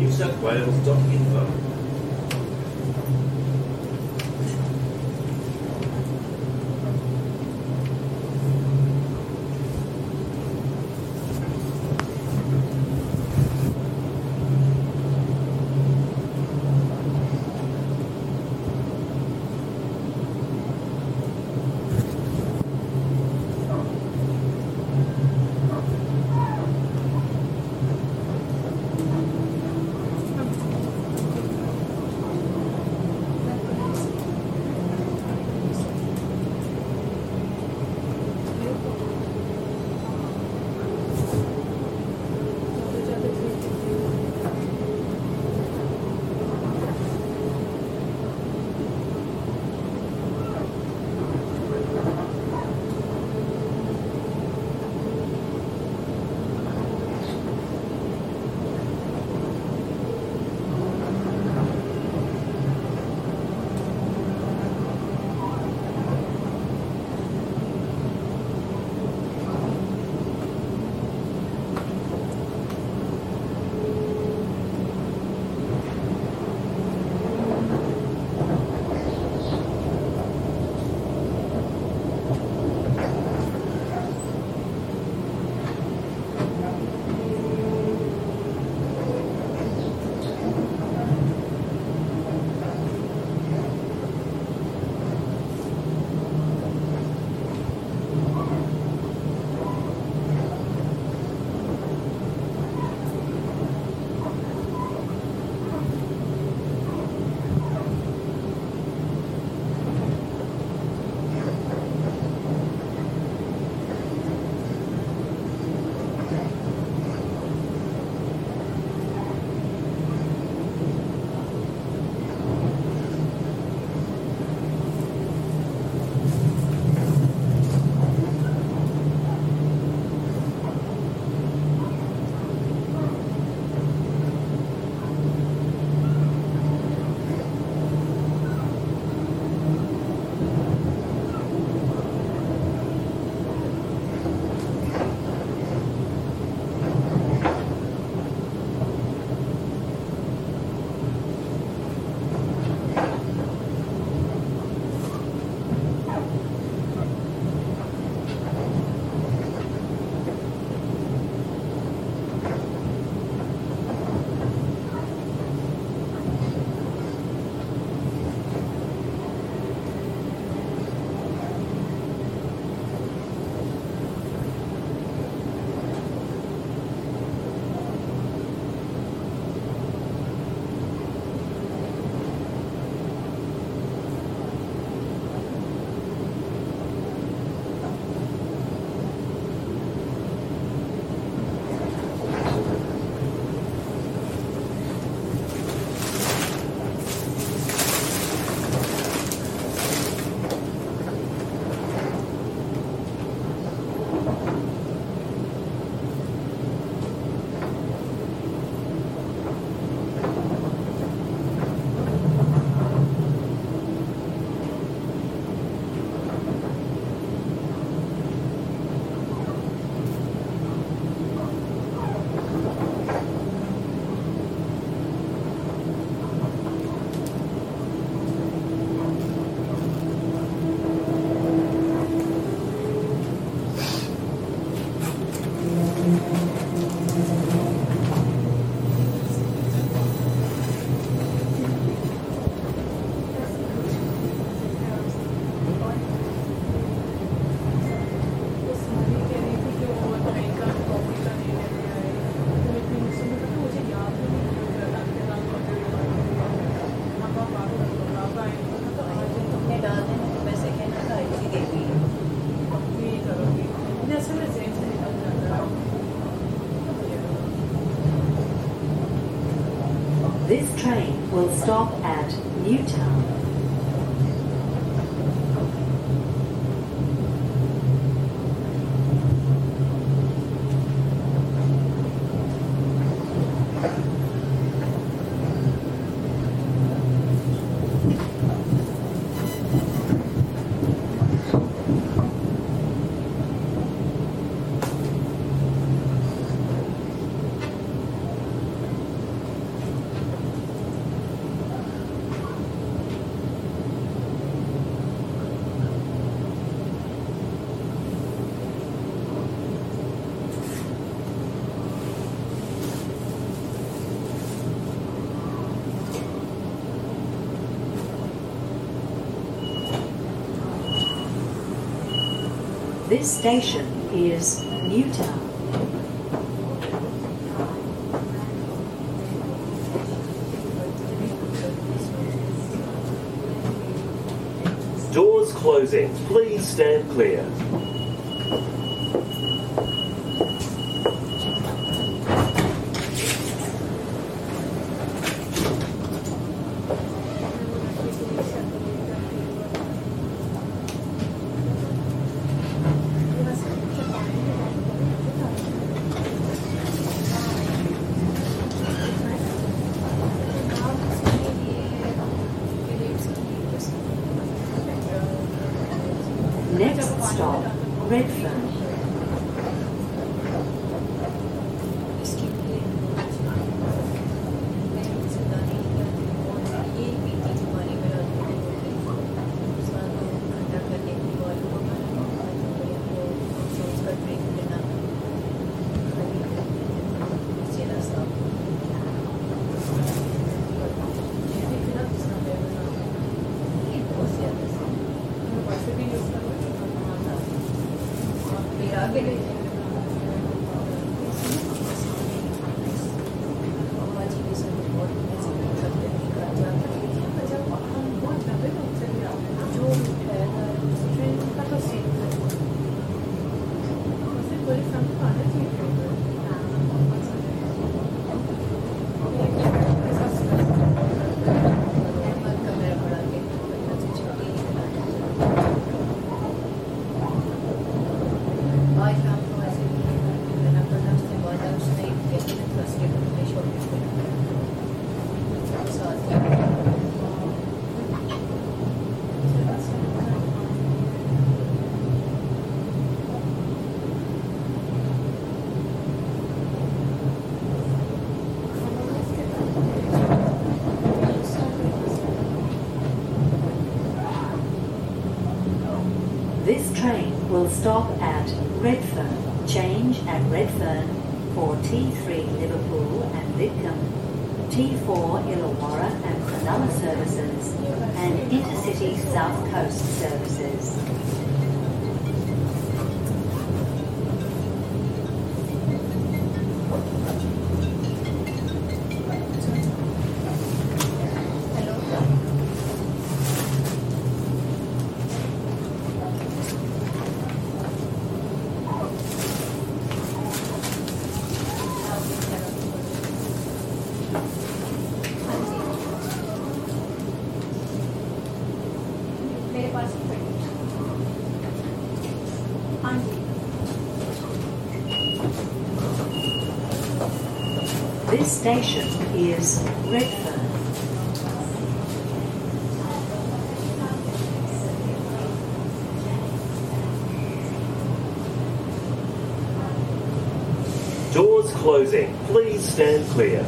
transportnewsouthwales.info. stop at Newtown. This station is Newtown. Doors closing. Please stand clear. Next stop, Redfern. Will stop at Redfern, change at Redfern for T3 Liverpool and Lidcombe, T4 Illawarra and Cronulla services, and Intercity South Coast services. मेरे पास हाँ जी This station is Redfern. Doors closing. Please stand clear.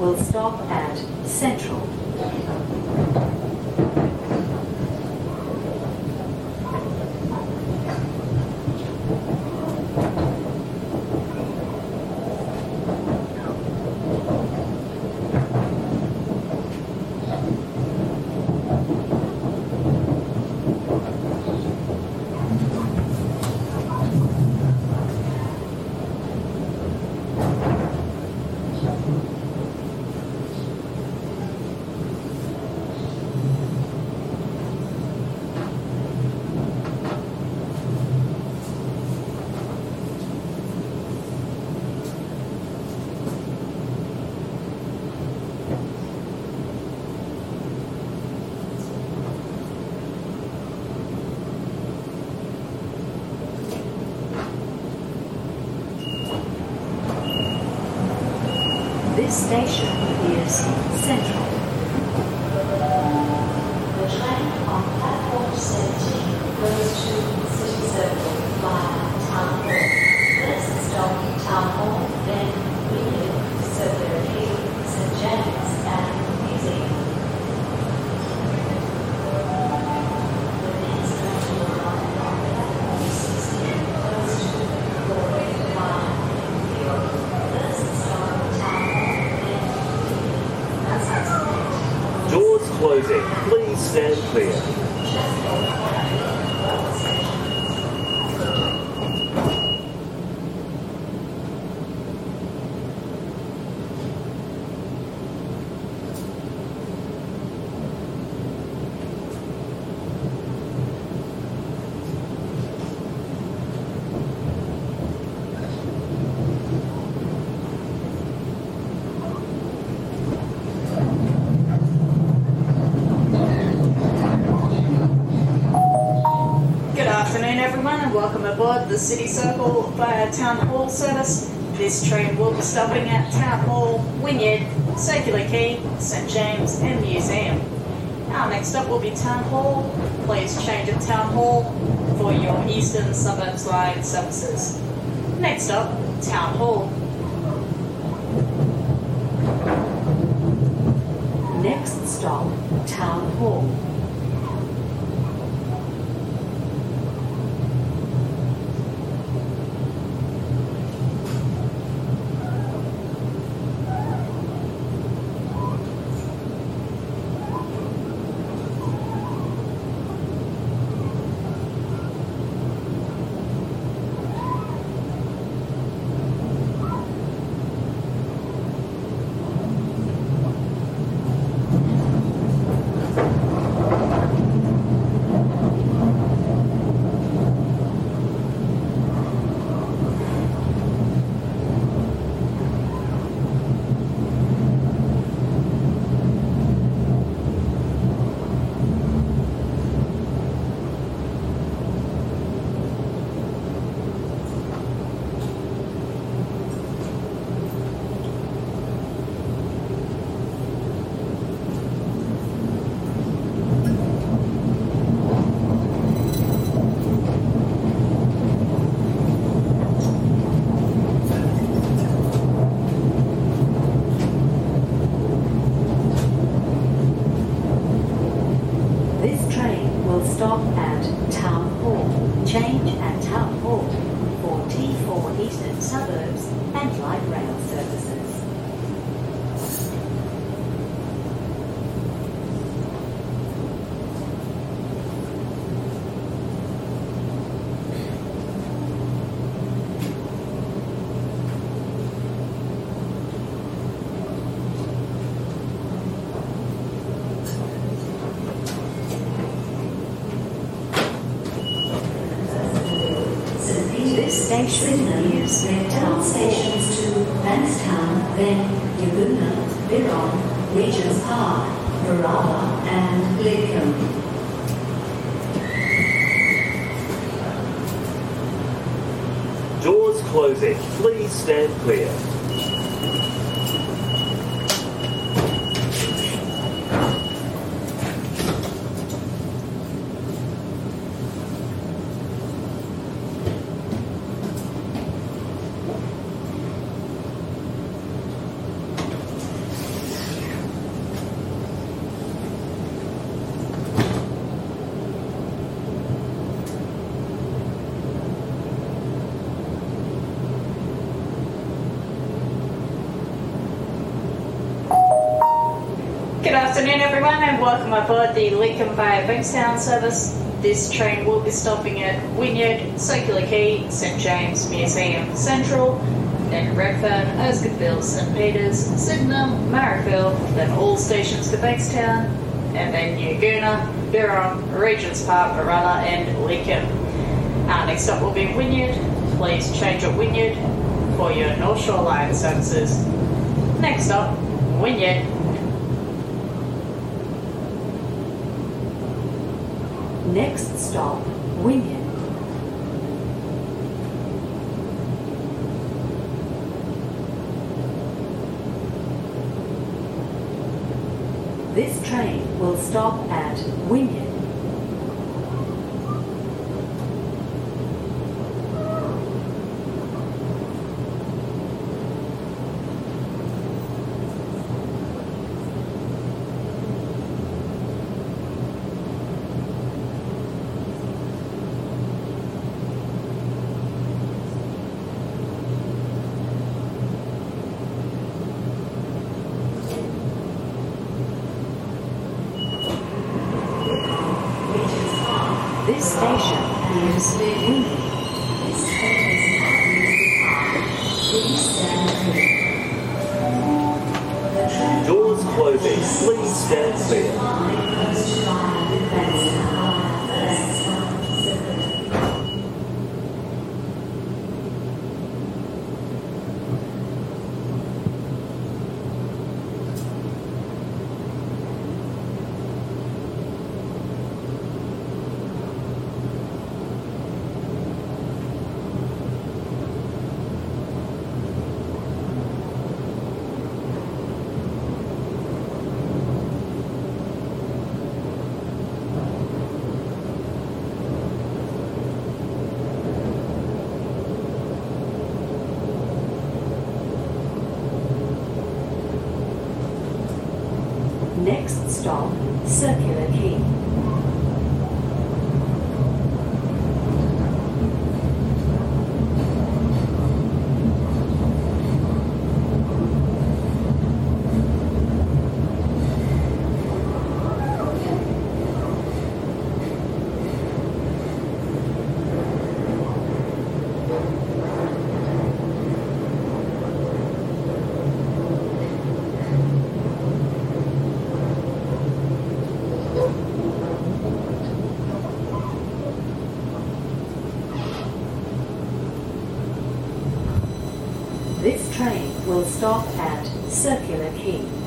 Will stop at Central. This station is Central. The train on platform 17 goes to City Circle via Town Hall. First stop Town Hall, then Wynyard, Circular Quay, St James and Museum. The next train to arrive on platform 16 goes to Glory via Enfield. First stop Town Hall, then Wynyard, Sussex Gate. Doors closing. Please stand clear. Good afternoon, everyone, and welcome aboard the City Circle via Town Hall service. This train will be stopping at Town Hall, Wynyard, Circular Quay, St James, and Museum. Our next stop will be Town Hall. Please change at Town Hall for your Eastern Suburbs Line services. Next stop, Town Hall. Next stop, Town Hall. This station is Town stations to Bankstown, then Yagoona, Birrong, Regent's Park, Berala, and Lidcombe. Doors closing. Please stand clear. Good afternoon, everyone, and welcome aboard the Lidcombe Bay Bankstown service. This train will be stopping at Wynyard, Circular Quay, St James Museum Central, then Redfern, Erskineville, St Peters, Sydenham, Marrickville, then all stations to Bankstown, and then Yagoona, Birrong, Regent's Park, Berala, and Lidcombe. Our next stop will be Wynyard. Please change at Wynyard for your North Shore Line services. Next stop, Wynyard. Next stop, Wynyard. This train will stop at Wynyard. This station is Wynyard. Please stand clear. The train Doors closing. Please stand clear. Stop, Circular Quay. This train will stop at Circular Quay.